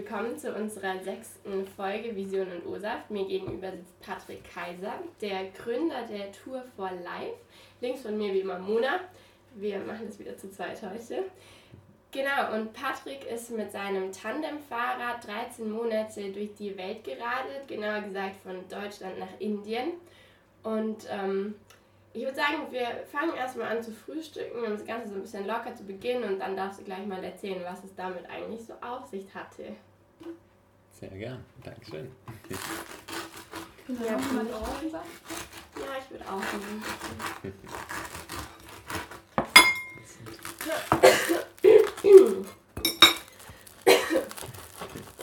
willkommen zu unserer sechsten Folge Vision und O-Saft. Mir gegenüber sitzt Patrick Kaiser, der Gründer der Tour for Life. Links von mir wie immer Mona. Wir machen das wieder zu zweit heute. Genau, und Patrick ist mit seinem Tandemfahrrad 13 Monate durch die Welt geradelt, genauer gesagt von Deutschland nach Indien. Und ähm, ich würde sagen, wir fangen erstmal an zu frühstücken, um das Ganze so ein bisschen locker zu beginnen und dann darfst du gleich mal erzählen, was es damit eigentlich so auf sich hatte. Sehr gern, Dankeschön. Ja, ja, ich würde auch nehmen.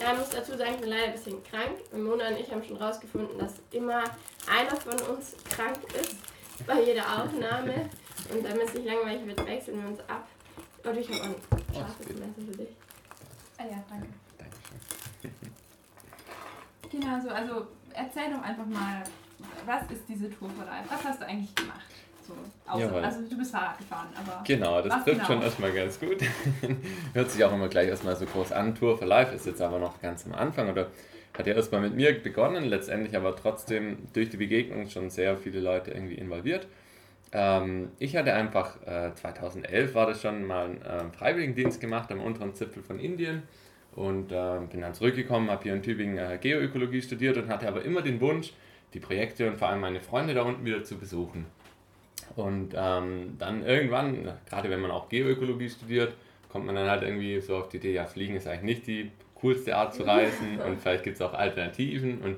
Ja, ich muss dazu sagen, ich bin leider ein bisschen krank. Mona und ich haben schon rausgefunden, dass immer einer von uns krank ist bei jeder Aufnahme. Und damit es nicht langweilig wird, wechseln wir uns ab. Und ich habe auch ein scharfes Messer für dich. Ah ja, danke. Genau so, also erzähl doch einfach mal, was ist diese Tour for Life? Was hast du eigentlich gemacht? So, außer, also du bist Fahrrad gefahren, aber. Genau, das trifft genau? schon erstmal ganz gut. Hört sich auch immer gleich erstmal so groß an. Tour for Life ist jetzt aber noch ganz am Anfang oder hat ja erstmal mit mir begonnen, letztendlich aber trotzdem durch die Begegnung schon sehr viele Leute irgendwie involviert. Ähm, ich hatte einfach, äh, 2011 war das schon mal einen äh, Freiwilligendienst gemacht am unteren Zipfel von Indien und äh, bin dann zurückgekommen, habe hier in Tübingen äh, Geoökologie studiert und hatte aber immer den Wunsch, die Projekte und vor allem meine Freunde da unten wieder zu besuchen. Und ähm, dann irgendwann, gerade wenn man auch Geoökologie studiert, kommt man dann halt irgendwie so auf die Idee, ja, Fliegen ist eigentlich nicht die coolste Art zu reisen und vielleicht gibt es auch Alternativen und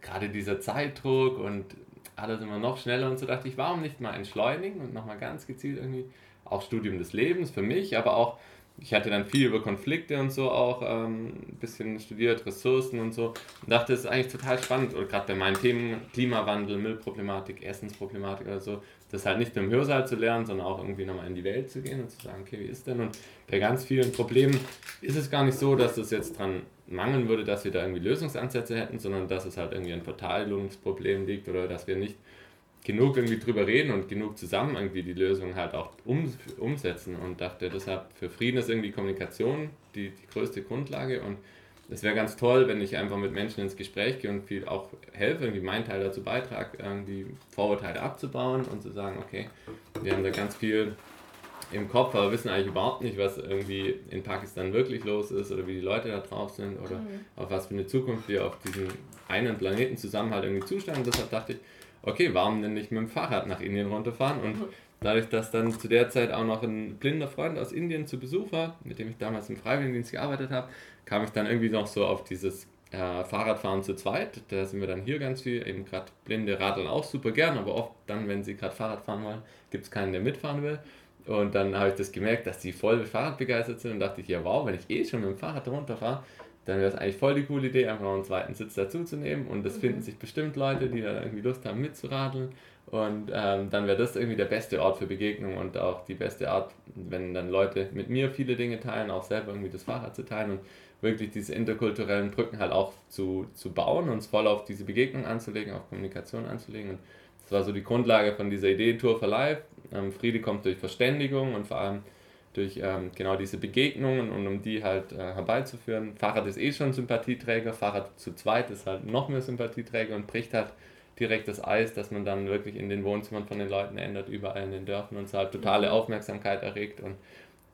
gerade dieser Zeitdruck und alles immer noch schneller und so dachte ich, warum nicht mal entschleunigen und nochmal ganz gezielt irgendwie auch Studium des Lebens für mich, aber auch ich hatte dann viel über Konflikte und so auch ähm, ein bisschen studiert, Ressourcen und so. Und dachte, das ist eigentlich total spannend. Oder gerade bei meinen Themen Klimawandel, Müllproblematik, Essensproblematik oder so, das halt nicht nur im Hörsaal zu lernen, sondern auch irgendwie nochmal in die Welt zu gehen und zu sagen, okay, wie ist denn? Und bei ganz vielen Problemen ist es gar nicht so, dass es jetzt dran mangeln würde, dass wir da irgendwie Lösungsansätze hätten, sondern dass es halt irgendwie ein Verteilungsproblem liegt oder dass wir nicht genug irgendwie drüber reden und genug zusammen irgendwie die Lösung halt auch um, umsetzen und dachte deshalb für Frieden ist irgendwie Kommunikation die, die größte Grundlage und es wäre ganz toll, wenn ich einfach mit Menschen ins Gespräch gehe und viel auch helfe, irgendwie meinen Teil dazu beitrage, irgendwie Vorurteile abzubauen und zu sagen, okay, wir haben da ganz viel im Kopf, aber wissen eigentlich überhaupt nicht, was irgendwie in Pakistan wirklich los ist oder wie die Leute da drauf sind oder mhm. auf was für eine Zukunft wir auf diesem einen Planeten zusammen halt irgendwie zustellen. Und deshalb dachte ich, okay, warum denn nicht mit dem Fahrrad nach Indien runterfahren? Und dadurch, dass dann zu der Zeit auch noch ein blinder Freund aus Indien zu Besuch war, mit dem ich damals im Freiwilligendienst gearbeitet habe, kam ich dann irgendwie noch so auf dieses äh, Fahrradfahren zu zweit. Da sind wir dann hier ganz viel, eben gerade Blinde radeln auch super gern, aber oft dann, wenn sie gerade Fahrrad fahren wollen, gibt es keinen, der mitfahren will. Und dann habe ich das gemerkt, dass die voll Fahrrad begeistert sind und dachte ich, ja wow, wenn ich eh schon mit dem Fahrrad runterfahre, dann wäre es eigentlich voll die coole Idee, einfach noch einen zweiten Sitz dazu zu nehmen. Und es mhm. finden sich bestimmt Leute, die da irgendwie Lust haben mitzuradeln. Und ähm, dann wäre das irgendwie der beste Ort für Begegnung und auch die beste Art, wenn dann Leute mit mir viele Dinge teilen, auch selber irgendwie das Fahrrad zu teilen und wirklich diese interkulturellen Brücken halt auch zu, zu bauen und es voll auf diese Begegnung anzulegen, auf Kommunikation anzulegen. Und das war so die Grundlage von dieser Idee Tour for Life. Ähm, Friede kommt durch Verständigung und vor allem durch ähm, genau diese Begegnungen und um die halt äh, herbeizuführen. Fahrrad ist eh schon Sympathieträger, Fahrrad zu zweit ist halt noch mehr Sympathieträger und bricht halt direkt das Eis, dass man dann wirklich in den Wohnzimmern von den Leuten ändert, überall in den Dörfern und so halt totale mhm. Aufmerksamkeit erregt und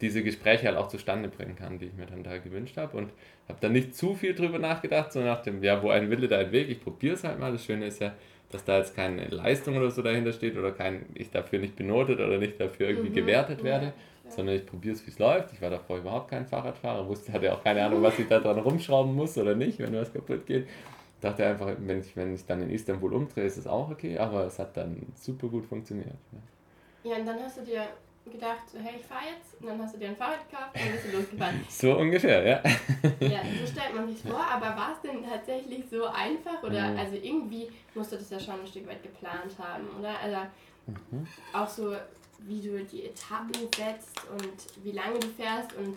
diese Gespräche halt auch zustande bringen kann, die ich mir dann da gewünscht habe und habe dann nicht zu viel drüber nachgedacht, so nach dem, ja, wo ein Wille, da ein Weg, ich probiere es halt mal. Das Schöne ist ja, dass da jetzt keine Leistung oder so dahinter steht oder kein, ich dafür nicht benotet oder nicht dafür irgendwie mhm. gewertet werde, ja sondern ich probiere es, wie es läuft. Ich war davor überhaupt kein Fahrradfahrer, wusste, hatte auch keine Ahnung, was ich da dran rumschrauben muss oder nicht, wenn was kaputt geht. Dachte einfach, wenn ich, wenn ich dann in Istanbul umdrehe, ist es auch okay, aber es hat dann super gut funktioniert. Ja, ja und dann hast du dir gedacht, hey, ich fahre jetzt, und dann hast du dir ein Fahrrad gekauft und dann bist du losgefahren. so ungefähr, ja. ja, so stellt man sich vor, aber war es denn tatsächlich so einfach? Oder, mhm. also irgendwie musst du das ja schon ein Stück weit geplant haben, oder? Also, mhm. auch so wie du die Etappen setzt und wie lange du fährst und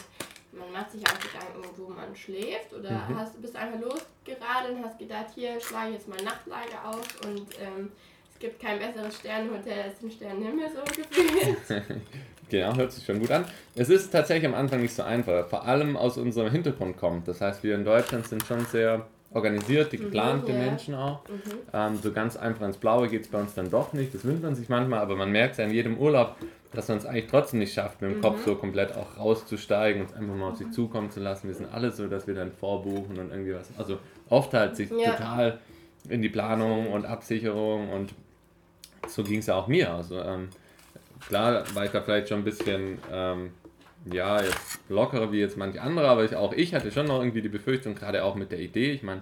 man macht sich auch Gedanken, wo man schläft oder mhm. hast, bist einfach losgeraden und hast gedacht, hier schlage ich jetzt mal Nachtlager auf und ähm, es gibt kein besseres Sternenhotel als den Sternenhimmel so gefühlt. Genau, hört sich schon gut an. Es ist tatsächlich am Anfang nicht so einfach, vor allem aus unserem Hintergrund kommt. Das heißt, wir in Deutschland sind schon sehr organisiert, die geplante mhm, yeah. Menschen auch. Mhm. Ähm, so ganz einfach ins Blaue geht es bei uns dann doch nicht. Das wünscht man sich manchmal, aber man merkt ja in jedem Urlaub, dass man es eigentlich trotzdem nicht schafft, mit dem mhm. Kopf so komplett auch rauszusteigen und es einfach mal auf sich zukommen zu lassen. Wir sind alle so, dass wir dann vorbuchen und irgendwie was. Also oft halt sich ja. total in die Planung und Absicherung und so ging es ja auch mir. Also ähm, klar war ich da vielleicht schon ein bisschen ähm, ja, jetzt lockerer wie jetzt manche andere, aber ich, auch ich hatte schon noch irgendwie die Befürchtung, gerade auch mit der Idee, ich meine,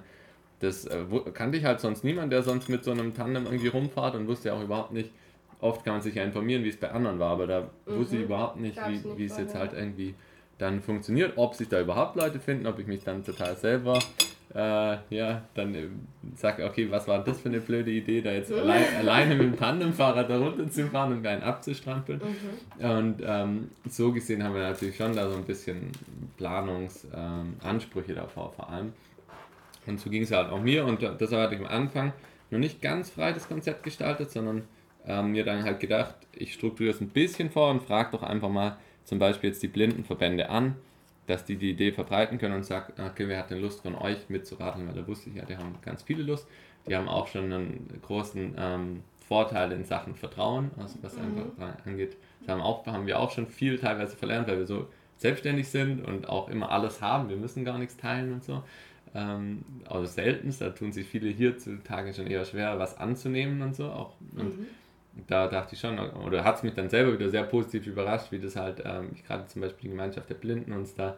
das äh, kannte ich halt sonst niemand, der sonst mit so einem Tandem irgendwie rumfahrt und wusste ja auch überhaupt nicht, oft kann man sich ja informieren, wie es bei anderen war, aber da mhm. wusste ich überhaupt nicht, wie, nicht wie es jetzt halt irgendwie dann funktioniert, ob sich da überhaupt Leute finden, ob ich mich dann total selber äh, ja, dann äh, sag, okay, was war das für eine blöde Idee, da jetzt allein, alleine mit dem Tandemfahrrad da runterzufahren und einen abzustrampeln. Mhm. Und ähm, so gesehen haben wir natürlich schon da so ein bisschen Planungsansprüche ähm, davor vor allem. Und so ging es halt auch mir und das hatte ich am Anfang noch nicht ganz frei das Konzept gestaltet, sondern ähm, mir dann halt gedacht, ich strukturiere es ein bisschen vor und frage doch einfach mal zum Beispiel jetzt die Blindenverbände an, dass die die Idee verbreiten können und sagen, okay, wer hat denn Lust von euch mitzuraten, weil da wusste ich ja, die haben ganz viele Lust. Die haben auch schon einen großen ähm, Vorteil in Sachen Vertrauen, also was mhm. einfach angeht. Das haben, auch, haben wir auch schon viel teilweise verlernt, weil wir so selbstständig sind und auch immer alles haben. Wir müssen gar nichts teilen und so. Ähm, also selten, da tun sich viele hierzutage schon eher schwer, was anzunehmen und so. Auch, und mhm da dachte ich schon, oder hat es mich dann selber wieder sehr positiv überrascht, wie das halt, ähm, gerade zum Beispiel die Gemeinschaft der Blinden uns da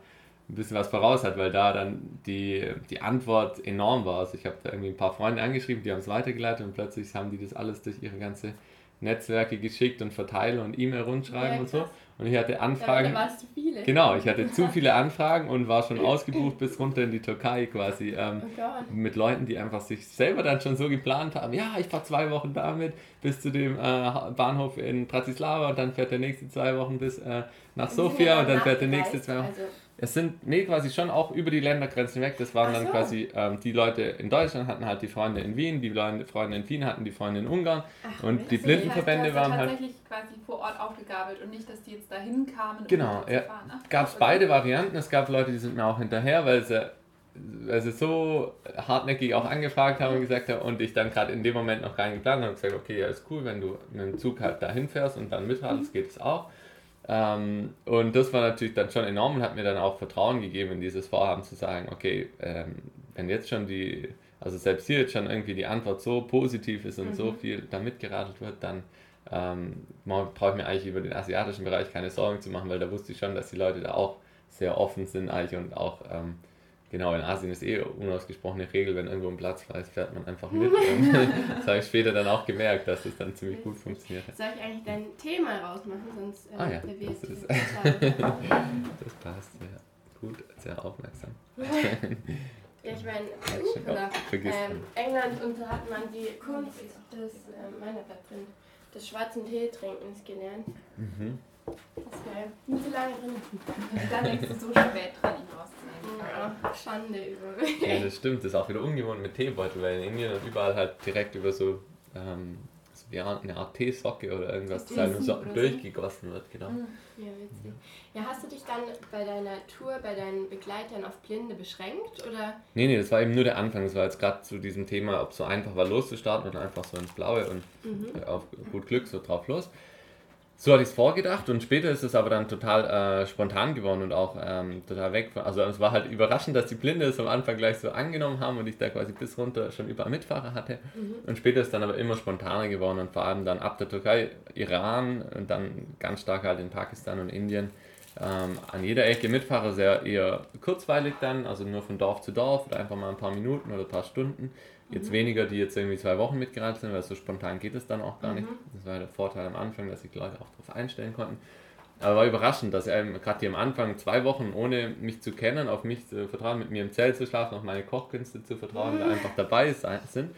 ein bisschen was voraus hat, weil da dann die, die Antwort enorm war. Also ich habe da irgendwie ein paar Freunde angeschrieben, die haben es weitergeleitet und plötzlich haben die das alles durch ihre ganze Netzwerke geschickt und verteilen und E-Mail rundschreiben ja, und so. Und ich hatte Anfragen. Ja, du viele. Genau, ich hatte zu viele Anfragen und war schon ausgebucht bis runter in die Türkei quasi. Ähm, oh mit Leuten, die einfach sich selber dann schon so geplant haben. Ja, ich fahre zwei Wochen damit bis zu dem äh, Bahnhof in Bratislava und dann fährt der nächste zwei Wochen bis äh, nach Sofia und dann fährt der nächste zwei Wochen. Also es sind, nee, quasi schon auch über die Ländergrenzen weg. Das waren so. dann quasi, ähm, die Leute in Deutschland hatten halt die Freunde in Wien, die Freunde in Wien hatten die Freunde in Ungarn Ach, und die Blindenverbände das heißt, waren halt. tatsächlich quasi vor Ort aufgegabelt und nicht, dass die jetzt dahin kamen. Genau, um ja. Gab es beide Varianten. Es gab Leute, die sind mir auch hinterher, weil sie, weil sie so hartnäckig auch angefragt haben und gesagt haben und ich dann gerade in dem Moment noch gar nicht geplant habe und gesagt, okay, ja, ist cool, wenn du mit dem Zug halt dahin fährst und dann mithadelst, mhm. geht es auch. Ähm, und das war natürlich dann schon enorm und hat mir dann auch Vertrauen gegeben in dieses Vorhaben zu sagen, okay, ähm, wenn jetzt schon die, also selbst hier jetzt schon irgendwie die Antwort so positiv ist und mhm. so viel da mitgeradelt wird, dann ähm, brauche ich mir eigentlich über den asiatischen Bereich keine Sorgen zu machen, weil da wusste ich schon, dass die Leute da auch sehr offen sind eigentlich und auch ähm, Genau, in Asien ist eh unausgesprochene Regel, wenn irgendwo ein Platz frei ist, fährt man einfach mit. das habe ich später dann auch gemerkt, dass das dann ziemlich gut funktioniert Soll ich eigentlich dein Thema rausmachen, sonst äh, ah, ja, das, ist, das passt, ja. Gut, sehr aufmerksam. ja, ich meine, ähm, England und hat man die Kunst des, äh, meiner drin, des schwarzen Tee trinkens gelernt. Mhm. Das wäre nicht so lange drin. Dann denkst du so spät dran, ihn rauszunehmen. Ja, Schande über mich. Ja, das stimmt. Das ist auch wieder ungewohnt mit Teebeutel, weil in Indien und überall halt direkt über so, ähm, so wie eine Art Teesocke oder irgendwas das halt so durchgegossen wird. Genau. Hm, ja, witzig. Ja, hast du dich dann bei deiner Tour, bei deinen Begleitern auf Blinde beschränkt? Oder? Nee, nee, das war eben nur der Anfang. Das war jetzt gerade zu diesem Thema, ob es so einfach war loszustarten oder einfach so ins Blaue und mhm. auf gut Glück so drauf los. So hatte ich es vorgedacht und später ist es aber dann total äh, spontan geworden und auch ähm, total weg. Also es war halt überraschend, dass die Blinde es am Anfang gleich so angenommen haben und ich da quasi bis runter schon überall Mitfahrer hatte. Mhm. Und später ist es dann aber immer spontaner geworden und vor allem dann ab der Türkei, Iran und dann ganz stark halt in Pakistan und Indien. Ähm, an jeder Ecke Mitfahrer sehr eher kurzweilig dann, also nur von Dorf zu Dorf oder einfach mal ein paar Minuten oder ein paar Stunden. Jetzt mhm. weniger, die jetzt irgendwie zwei Wochen mitgereist sind, weil so spontan geht es dann auch gar mhm. nicht. Das war der Vorteil am Anfang, dass sich die Leute auch darauf einstellen konnten. Aber war überraschend, dass er gerade die am Anfang zwei Wochen ohne mich zu kennen, auf mich zu vertrauen, mit mir im Zelt zu schlafen, auf meine Kochkünste zu vertrauen, da einfach dabei sind.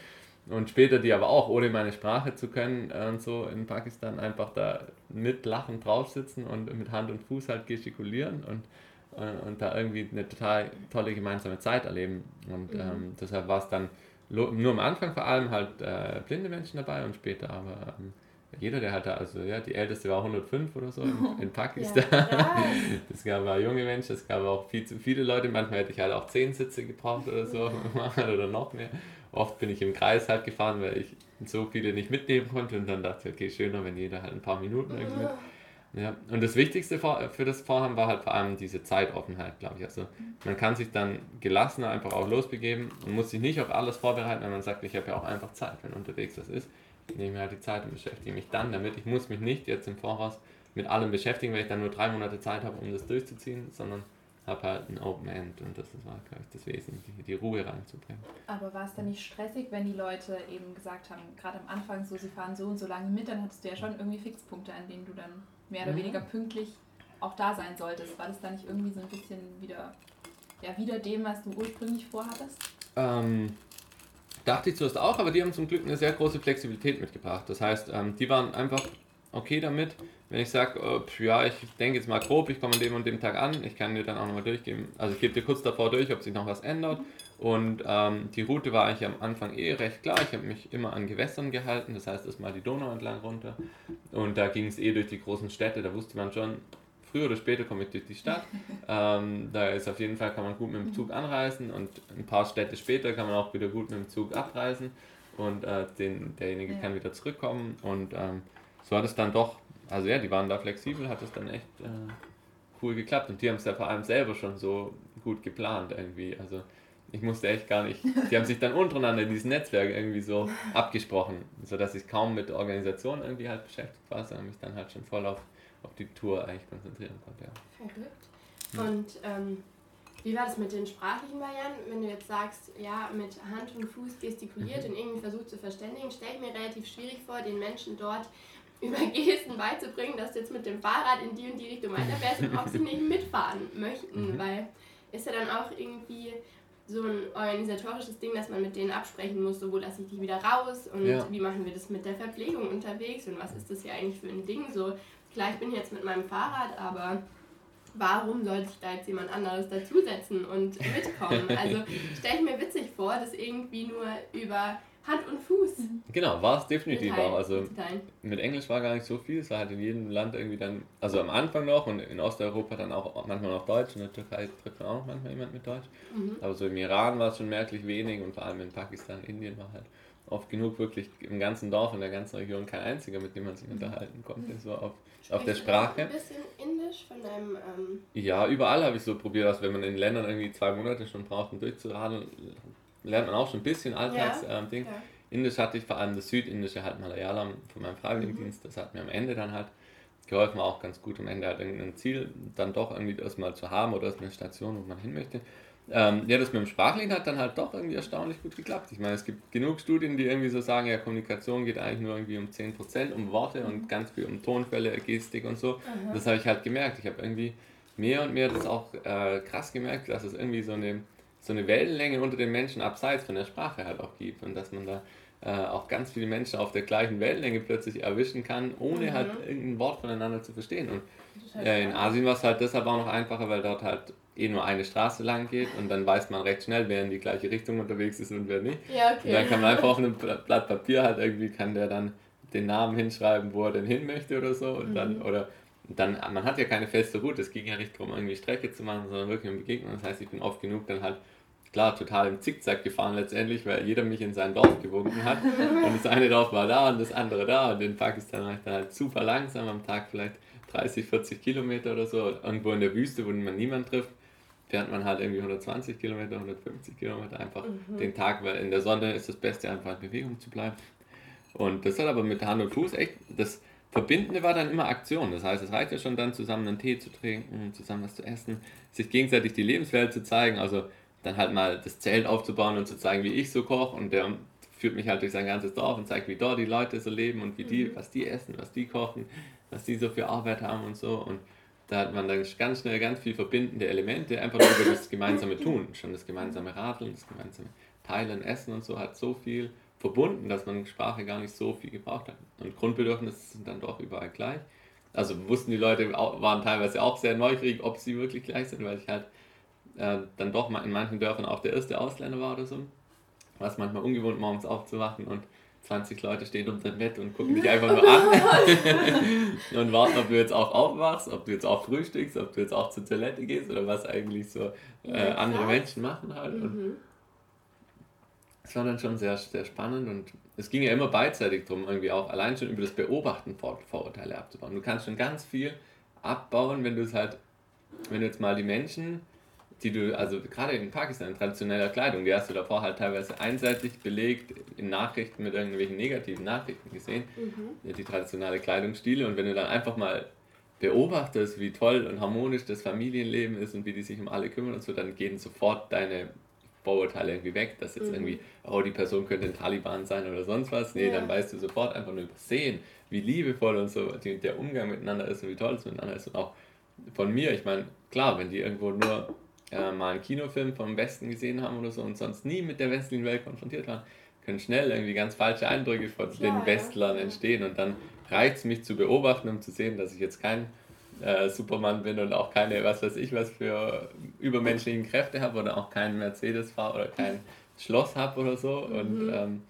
Und später die aber auch, ohne meine Sprache zu können äh, und so in Pakistan, einfach da mit Lachen drauf sitzen und mit Hand und Fuß halt gestikulieren und, und, und da irgendwie eine total tolle gemeinsame Zeit erleben. Und mhm. ähm, deshalb war es dann nur am Anfang vor allem halt äh, blinde Menschen dabei und später aber ähm, jeder, der hatte, also ja, die älteste war 105 oder so in, in Pakistan. Ja, es gab auch junge Menschen, es gab auch viel zu viele Leute. Manchmal hätte ich halt auch 10 Sitze gebraucht oder so oder noch mehr. Oft bin ich im Kreis halt gefahren, weil ich so viele nicht mitnehmen konnte und dann dachte ich, okay, schöner, wenn jeder halt ein paar Minuten irgendwie mit. Ja, und das Wichtigste für das Vorhaben war halt vor allem diese Zeitoffenheit, glaube ich. Also man kann sich dann gelassener einfach auch losbegeben und muss sich nicht auf alles vorbereiten, wenn man sagt, ich habe ja auch einfach Zeit, wenn unterwegs was ist nehme mir halt die Zeit und beschäftige mich dann damit. Ich muss mich nicht jetzt im Voraus mit allem beschäftigen, weil ich dann nur drei Monate Zeit habe, um das durchzuziehen, sondern habe halt ein Open End und das war, glaube ich, das Wesentliche, die Ruhe reinzubringen. Aber war es dann nicht stressig, wenn die Leute eben gesagt haben, gerade am Anfang so, sie fahren so und so lange mit, dann hattest du ja schon irgendwie Fixpunkte, an denen du dann mehr oder mhm. weniger pünktlich auch da sein solltest. War das dann nicht irgendwie so ein bisschen wieder, ja, wieder dem, was du ursprünglich vorhattest? Ähm, Dachte ich zuerst auch, aber die haben zum Glück eine sehr große Flexibilität mitgebracht. Das heißt, ähm, die waren einfach okay damit, wenn ich sage, äh, ja, ich denke jetzt mal grob, ich komme an dem und dem Tag an, ich kann dir dann auch nochmal durchgeben. Also ich gebe dir kurz davor durch, ob sich noch was ändert. Und ähm, die Route war eigentlich am Anfang eh recht klar. Ich habe mich immer an Gewässern gehalten, das heißt erstmal die Donau entlang runter. Und da ging es eh durch die großen Städte, da wusste man schon, früher oder später komme ich durch die Stadt. Ähm, da ist auf jeden Fall, kann man gut mit dem Zug anreisen und ein paar Städte später kann man auch wieder gut mit dem Zug abreisen und äh, den, derjenige ja. kann wieder zurückkommen. Und ähm, so hat es dann doch, also ja, die waren da flexibel, hat es dann echt äh, cool geklappt. Und die haben es ja vor allem selber schon so gut geplant irgendwie. Also ich musste echt gar nicht. Die haben sich dann untereinander in diesem Netzwerk irgendwie so abgesprochen, sodass ich kaum mit der Organisation irgendwie halt beschäftigt war, sondern mich dann halt schon voll auf auf die Tour eigentlich konzentrieren konnte. Ja. Verrückt. Und ähm, wie war das mit den sprachlichen Varianten? Wenn du jetzt sagst, ja, mit Hand und Fuß gestikuliert mhm. und irgendwie versucht zu verständigen, stelle ich mir relativ schwierig vor, den Menschen dort über Gesten beizubringen, dass du jetzt mit dem Fahrrad in die und die Richtung weiterfährst und ob sie nicht mitfahren möchten, mhm. weil ist ja dann auch irgendwie so ein organisatorisches Ding, dass man mit denen absprechen muss, so wo lasse ich dich wieder raus und ja. wie machen wir das mit der Verpflegung unterwegs und was ist das hier eigentlich für ein Ding, so klar, ich bin jetzt mit meinem Fahrrad, aber warum sollte ich da jetzt jemand anderes dazusetzen und mitkommen? Also stelle ich mir witzig vor, dass irgendwie nur über Hand und Fuß. Genau, war es definitiv auch. Also mit Englisch war gar nicht so viel. Es war halt in jedem Land irgendwie dann, also am Anfang noch und in Osteuropa dann auch manchmal noch Deutsch. In der Türkei trifft man auch manchmal jemand mit Deutsch. Mhm. Aber so im Iran war es schon merklich wenig und vor allem in Pakistan, Indien war halt oft genug wirklich im ganzen Dorf, in der ganzen Region kein einziger, mit dem man sich mhm. unterhalten konnte. So auf auf der Sprache. Ein bisschen Indisch von deinem. Ähm ja, überall habe ich so probiert, dass wenn man in Ländern irgendwie zwei Monate schon braucht, um durchzuradeln, lernt man auch schon ein bisschen Alltagsding. Ja, ähm, ja. Indisch hatte ich vor allem das Südindische, halt Malayalam von meinem Freiwilligendienst, mhm. das hat mir am Ende dann halt geholfen, auch ganz gut am Ende halt irgendein Ziel dann doch irgendwie erstmal zu haben oder erstmal eine Station, wo man hin möchte. Ähm, ja, das mit dem Sprachlichen hat dann halt doch irgendwie erstaunlich gut geklappt. Ich meine, es gibt genug Studien, die irgendwie so sagen, ja, Kommunikation geht eigentlich nur irgendwie um 10%, um Worte und mhm. ganz viel um Tonfälle, Gestik und so. Aha. Das habe ich halt gemerkt. Ich habe irgendwie mehr und mehr das auch äh, krass gemerkt, dass es irgendwie so eine, so eine Wellenlänge unter den Menschen abseits von der Sprache halt auch gibt und dass man da äh, auch ganz viele Menschen auf der gleichen Wellenlänge plötzlich erwischen kann, ohne mhm. halt irgendein Wort voneinander zu verstehen. Und äh, in Asien war es halt deshalb auch noch einfacher, weil dort halt eh nur eine Straße lang geht und dann weiß man recht schnell, wer in die gleiche Richtung unterwegs ist und wer nicht. Ja, okay. Und dann kann man einfach auf einem Blatt Papier halt irgendwie, kann der dann den Namen hinschreiben, wo er denn hin möchte oder so und mhm. dann, oder dann, man hat ja keine feste Route, es ging ja nicht darum, irgendwie Strecke zu machen, sondern wirklich um Begegnung. Das heißt, ich bin oft genug dann halt, klar, total im Zickzack gefahren letztendlich, weil jeder mich in sein Dorf gewunken hat. Und das eine Dorf war da und das andere da. Und in Pakistan war ich dann halt super langsam am Tag, vielleicht 30, 40 Kilometer oder so, irgendwo in der Wüste, wo man niemand trifft fährt man halt irgendwie 120 Kilometer, 150 Kilometer einfach mhm. den Tag, weil in der Sonne ist das Beste einfach in Bewegung zu bleiben. Und das hat aber mit Hand und Fuß echt, das Verbindende war dann immer Aktion. Das heißt, es reicht ja schon dann zusammen einen Tee zu trinken, zusammen was zu essen, sich gegenseitig die Lebenswelt zu zeigen, also dann halt mal das Zelt aufzubauen und zu zeigen, wie ich so koche und der führt mich halt durch sein ganzes Dorf und zeigt, wie dort die Leute so leben und wie die, mhm. was die essen, was die kochen, was die so für Arbeit haben und so und da hat man dann ganz schnell ganz viel verbindende Elemente, einfach nur über das gemeinsame Tun. Schon das gemeinsame Radeln, das gemeinsame Teilen, Essen und so hat so viel verbunden, dass man Sprache gar nicht so viel gebraucht hat. Und Grundbedürfnisse sind dann doch überall gleich. Also wussten die Leute, waren teilweise auch sehr neugierig, ob sie wirklich gleich sind, weil ich halt äh, dann doch mal in manchen Dörfern auch der erste Ausländer war oder so. War es manchmal ungewohnt, morgens aufzuwachen und 20 Leute stehen unter dem Bett und gucken dich einfach nur an und warten, ob du jetzt auch aufwachst, ob du jetzt auch frühstückst, ob du jetzt auch zur Toilette gehst oder was eigentlich so äh, andere Menschen machen halt. Mhm. es war dann schon sehr, sehr spannend und es ging ja immer beidseitig darum, irgendwie auch allein schon über das Beobachten Vor Vorurteile abzubauen. Du kannst schon ganz viel abbauen, wenn du es halt, wenn du jetzt mal die Menschen die du, also gerade in Pakistan, in traditioneller Kleidung, die hast du davor halt teilweise einseitig belegt in Nachrichten mit irgendwelchen negativen Nachrichten gesehen, mhm. die traditionelle Kleidungsstile. Und wenn du dann einfach mal beobachtest, wie toll und harmonisch das Familienleben ist und wie die sich um alle kümmern und so, dann gehen sofort deine Vorurteile irgendwie weg, dass jetzt mhm. irgendwie, oh, die Person könnte ein Taliban sein oder sonst was. Nee, ja. dann weißt du sofort einfach nur übersehen, wie liebevoll und so der Umgang miteinander ist und wie toll es miteinander ist. Und auch von mir, ich meine, klar, wenn die irgendwo nur äh, mal einen Kinofilm vom Westen gesehen haben oder so und sonst nie mit der westlichen Welt konfrontiert waren, können schnell irgendwie ganz falsche Eindrücke von ja, den Westlern ja. entstehen. Und dann reicht es mich zu beobachten, um zu sehen, dass ich jetzt kein äh, Superman bin und auch keine, was weiß ich, was für übermenschlichen Kräfte habe oder auch keinen Mercedes fahre oder kein Schloss habe oder so. Mhm. Und ähm,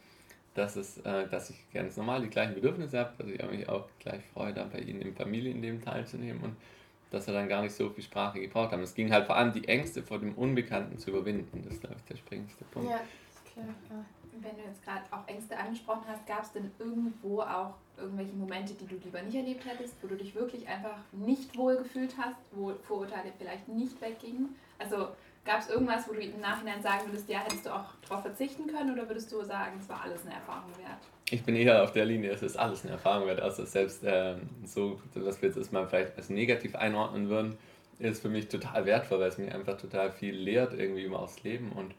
dass, es, äh, dass ich ganz normal die gleichen Bedürfnisse habe, dass ich mich auch gleich freue, da bei Ihnen im Familienleben teilzunehmen. Und dass wir dann gar nicht so viel Sprache gebraucht haben. Es ging halt vor allem die Ängste vor dem Unbekannten zu überwinden. Das ist, glaube ich, der springendste Punkt. Ja, klar. Wenn du jetzt gerade auch Ängste angesprochen hast, gab es denn irgendwo auch irgendwelche Momente, die du lieber nicht erlebt hättest, wo du dich wirklich einfach nicht wohl gefühlt hast, wo Vorurteile vielleicht nicht weggingen? Also gab es irgendwas, wo du im Nachhinein sagen würdest, ja, hättest du auch darauf verzichten können oder würdest du sagen, es war alles eine Erfahrung wert? ich bin eher auf der Linie, es ist alles eine Erfahrung wert. Also selbst äh, so, was wir jetzt erstmal vielleicht als negativ einordnen würden, ist für mich total wertvoll, weil es mir einfach total viel lehrt irgendwie über das Leben. Und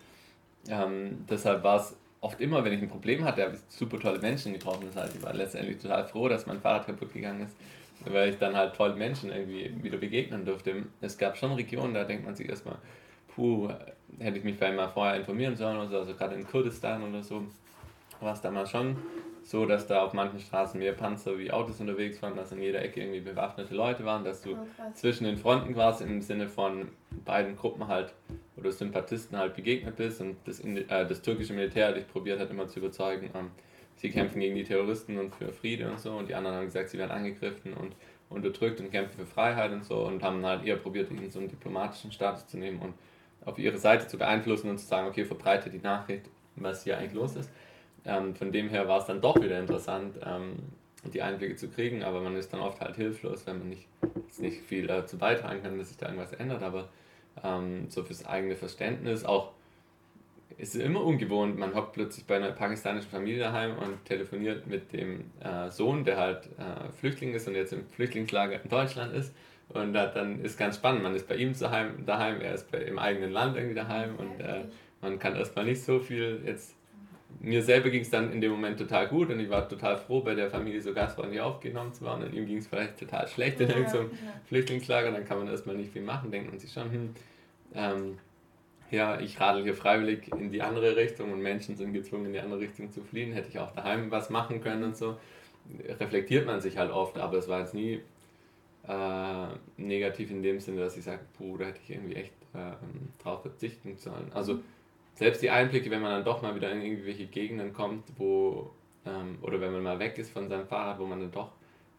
ähm, deshalb war es oft immer, wenn ich ein Problem hatte, habe ich super tolle Menschen getroffen. Das heißt, ich war letztendlich total froh, dass mein Fahrrad kaputt gegangen ist, weil ich dann halt tolle Menschen irgendwie wieder begegnen durfte. Es gab schon Regionen, da denkt man sich erstmal, puh, hätte ich mich vielleicht mal vorher informieren sollen oder so, also gerade in Kurdistan oder so war es damals schon so, dass da auf manchen Straßen mehr Panzer wie Autos unterwegs waren, dass in jeder Ecke irgendwie bewaffnete Leute waren, dass du oh, zwischen den Fronten quasi im Sinne von beiden Gruppen halt oder Sympathisten halt begegnet bist und das, äh, das türkische Militär dich probiert hat immer zu überzeugen, ähm, sie kämpfen gegen die Terroristen und für Friede und so. Und die anderen haben gesagt, sie werden angegriffen und unterdrückt und kämpfen für Freiheit und so und haben halt eher probiert, ihnen so einen diplomatischen Status zu nehmen und auf ihre Seite zu beeinflussen und zu sagen, okay, verbreite die Nachricht, was hier eigentlich los ist. Ähm, von dem her war es dann doch wieder interessant, ähm, die Einblicke zu kriegen, aber man ist dann oft halt hilflos, wenn man nicht, nicht viel dazu beitragen kann, dass sich da irgendwas ändert. Aber ähm, so fürs eigene Verständnis auch ist es immer ungewohnt. Man hockt plötzlich bei einer pakistanischen Familie daheim und telefoniert mit dem äh, Sohn, der halt äh, Flüchtling ist und jetzt im Flüchtlingslager in Deutschland ist. Und da, dann ist ganz spannend. Man ist bei ihm daheim, daheim er ist bei, im eigenen Land irgendwie daheim und äh, man kann erstmal nicht so viel jetzt mir selber ging es dann in dem Moment total gut und ich war total froh, bei der Familie so gastfreundlich aufgenommen zu werden und ihm ging es vielleicht total schlecht in ja, irgendeinem ja. Flüchtlingslager, dann kann man erstmal nicht viel machen, denkt man sich schon, hm, ähm, ja, ich radel hier freiwillig in die andere Richtung und Menschen sind gezwungen, in die andere Richtung zu fliehen, hätte ich auch daheim was machen können und so. Reflektiert man sich halt oft, aber es war jetzt nie äh, negativ in dem Sinne, dass ich sage, puh, da hätte ich irgendwie echt äh, drauf verzichten sollen. Also mhm selbst die Einblicke, wenn man dann doch mal wieder in irgendwelche Gegenden kommt, wo, ähm, oder wenn man mal weg ist von seinem Fahrrad, wo man dann doch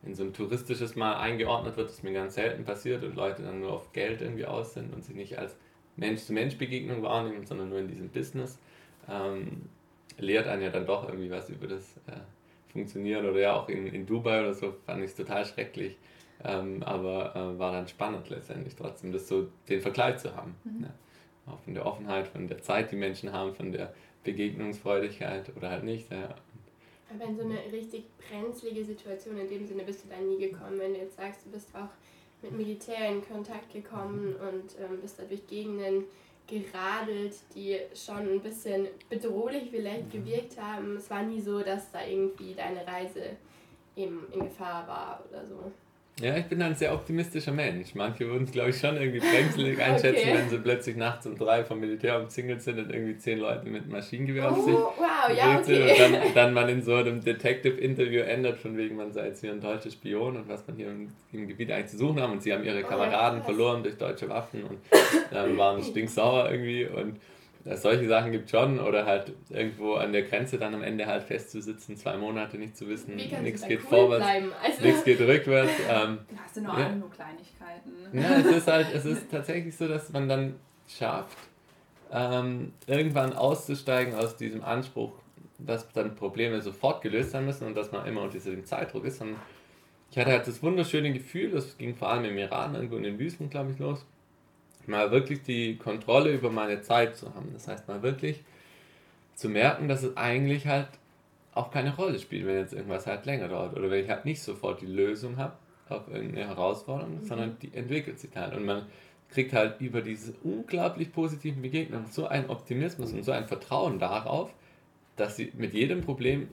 in so ein touristisches Mal eingeordnet wird, das mir ganz selten passiert und Leute dann nur auf Geld irgendwie aus sind und sich nicht als Mensch-zu-Mensch-Begegnung wahrnehmen, sondern nur in diesem Business, ähm, lehrt einen ja dann doch irgendwie was über das äh, Funktionieren. Oder ja, auch in, in Dubai oder so fand ich es total schrecklich. Ähm, aber äh, war dann spannend letztendlich trotzdem, das so den Vergleich zu haben. Mhm. Ja auch von der Offenheit, von der Zeit, die Menschen haben, von der Begegnungsfreudigkeit oder halt nicht. Ja. Aber in so eine richtig brenzlige Situation in dem Sinne bist du da nie gekommen, wenn du jetzt sagst, du bist auch mit Militär in Kontakt gekommen und ähm, bist dadurch Gegenden geradelt, die schon ein bisschen bedrohlich vielleicht mhm. gewirkt haben. Es war nie so, dass da irgendwie deine Reise eben in Gefahr war oder so. Ja, ich bin ein sehr optimistischer Mensch. Manche würden es, glaube ich, schon irgendwie brenzlig einschätzen, okay. wenn sie plötzlich nachts um drei vom Militär umzingelt sind und irgendwie zehn Leute mit Maschinengewehr auf sich oh, wow, ja, okay. und dann, dann man in so einem Detective-Interview ändert, von wegen man sei jetzt hier ein deutscher Spion und was man hier im, im Gebiet eigentlich zu suchen haben und sie haben ihre oh, Kameraden oh, verloren durch deutsche Waffen und dann waren stinksauer irgendwie und solche Sachen gibt schon oder halt irgendwo an der Grenze dann am Ende halt festzusitzen, zwei Monate nicht zu wissen, nichts geht cool vorwärts, also nichts geht rückwärts. Ähm, hast du nur, ja. nur Kleinigkeiten. Ja, es ist halt, es ist tatsächlich so, dass man dann schafft, ähm, irgendwann auszusteigen aus diesem Anspruch, dass dann Probleme sofort gelöst sein müssen und dass man immer unter diesem Zeitdruck ist. Und ich hatte halt das wunderschöne Gefühl, das ging vor allem im Iran, irgendwo in den Wüsten, glaube ich, los, mal wirklich die Kontrolle über meine Zeit zu haben. Das heißt, mal wirklich zu merken, dass es eigentlich halt auch keine Rolle spielt, wenn jetzt irgendwas halt länger dauert oder wenn ich halt nicht sofort die Lösung habe auf irgendeine Herausforderung, mhm. sondern die entwickelt sich halt. Und man kriegt halt über diese unglaublich positiven Begegnungen so einen Optimismus und so ein Vertrauen darauf, dass sie mit jedem Problem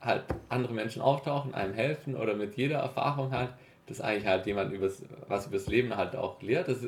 halt andere Menschen auftauchen, einem helfen oder mit jeder Erfahrung halt, dass eigentlich halt jemand übers, was übers Leben halt auch lehrt. Das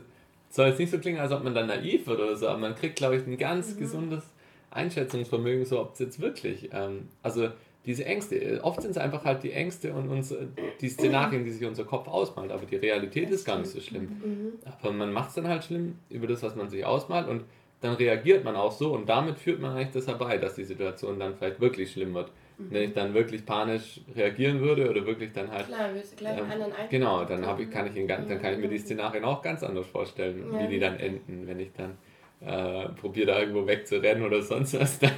soll jetzt nicht so klingen, als ob man dann naiv wird oder so, aber man kriegt, glaube ich, ein ganz mhm. gesundes Einschätzungsvermögen, so ob es jetzt wirklich, ähm, also diese Ängste, oft sind es einfach halt die Ängste und uns, die Szenarien, die sich unser Kopf ausmalt, aber die Realität ist gar nicht so schlimm. Mhm. Aber man macht es dann halt schlimm über das, was man sich ausmalt und dann reagiert man auch so und damit führt man eigentlich das herbei, dass die Situation dann vielleicht wirklich schlimm wird. Mhm. Wenn ich dann wirklich panisch reagieren würde oder wirklich dann halt. Klar, willst du gleich ähm, anderen Genau, dann, ich, kann ich in, dann kann ich mir die Szenarien auch ganz anders vorstellen, ja. wie die dann enden, wenn ich dann äh, probiere da irgendwo wegzurennen oder sonst was, dann,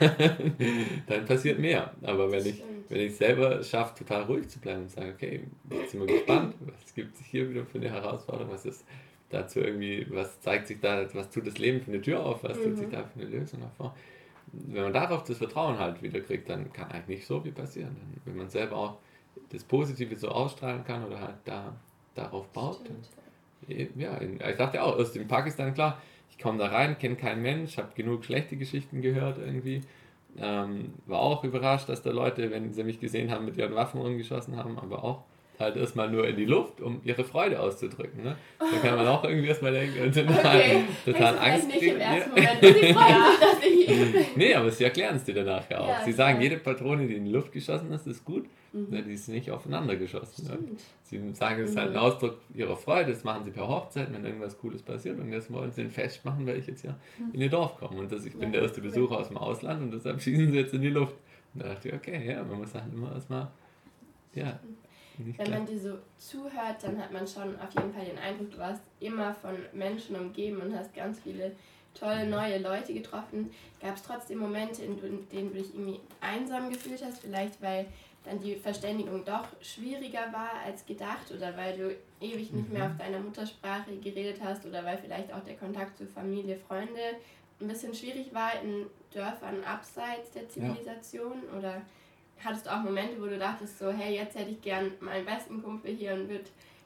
dann passiert mehr. Aber wenn ich, wenn ich selber schaffe, total ruhig zu bleiben und sage, okay, jetzt sind wir gespannt, was gibt es hier wieder für eine Herausforderung, was ist dazu irgendwie, was zeigt sich da, was tut das Leben für eine Tür auf, was mhm. tut sich mhm. da für eine Lösung hervor. Wenn man darauf das Vertrauen halt wieder kriegt, dann kann eigentlich nicht so viel passieren. Dann, wenn man selber auch das Positive so ausstrahlen kann oder halt da darauf baut. Dann, ja, ich dachte auch, erst in Pakistan, klar, ich komme da rein, kenne keinen Mensch, habe genug schlechte Geschichten gehört irgendwie. Ähm, war auch überrascht, dass da Leute, wenn sie mich gesehen haben, mit ihren Waffen umgeschossen haben, aber auch halt erstmal nur in die Luft, um ihre Freude auszudrücken. Ne? Da kann man auch irgendwie erstmal denken, total, okay. total Angst nicht kriegen. Im ersten Moment, sie freuen sich, Nee, aber sie erklären es dir danach ja auch. Ja, sie sagen, jede Patrone, die in die Luft geschossen ist, ist gut. Mhm. Die ist nicht aufeinander geschossen. Ne? Sie sagen, es ist halt ein mhm. Ausdruck ihrer Freude, das machen sie per Hochzeit, wenn irgendwas Cooles passiert und jetzt wollen sie ein Fest machen, weil ich jetzt ja mhm. in ihr Dorf komme. Und das, ich bin der erste Besucher aus dem Ausland und deshalb schießen sie jetzt in die Luft. Und da dachte ich, okay, ja, man muss halt immer erstmal ja, wenn man dir so zuhört, dann hat man schon auf jeden Fall den Eindruck, du warst immer von Menschen umgeben und hast ganz viele tolle neue Leute getroffen. Gab es trotzdem Momente, in denen du dich irgendwie einsam gefühlt hast, vielleicht weil dann die Verständigung doch schwieriger war als gedacht oder weil du ewig nicht mehr mhm. auf deiner Muttersprache geredet hast oder weil vielleicht auch der Kontakt zu Familie, Freunde ein bisschen schwierig war in Dörfern abseits der Zivilisation ja. oder hattest du auch Momente, wo du dachtest so, hey, jetzt hätte ich gern meinen besten Kumpel hier und würde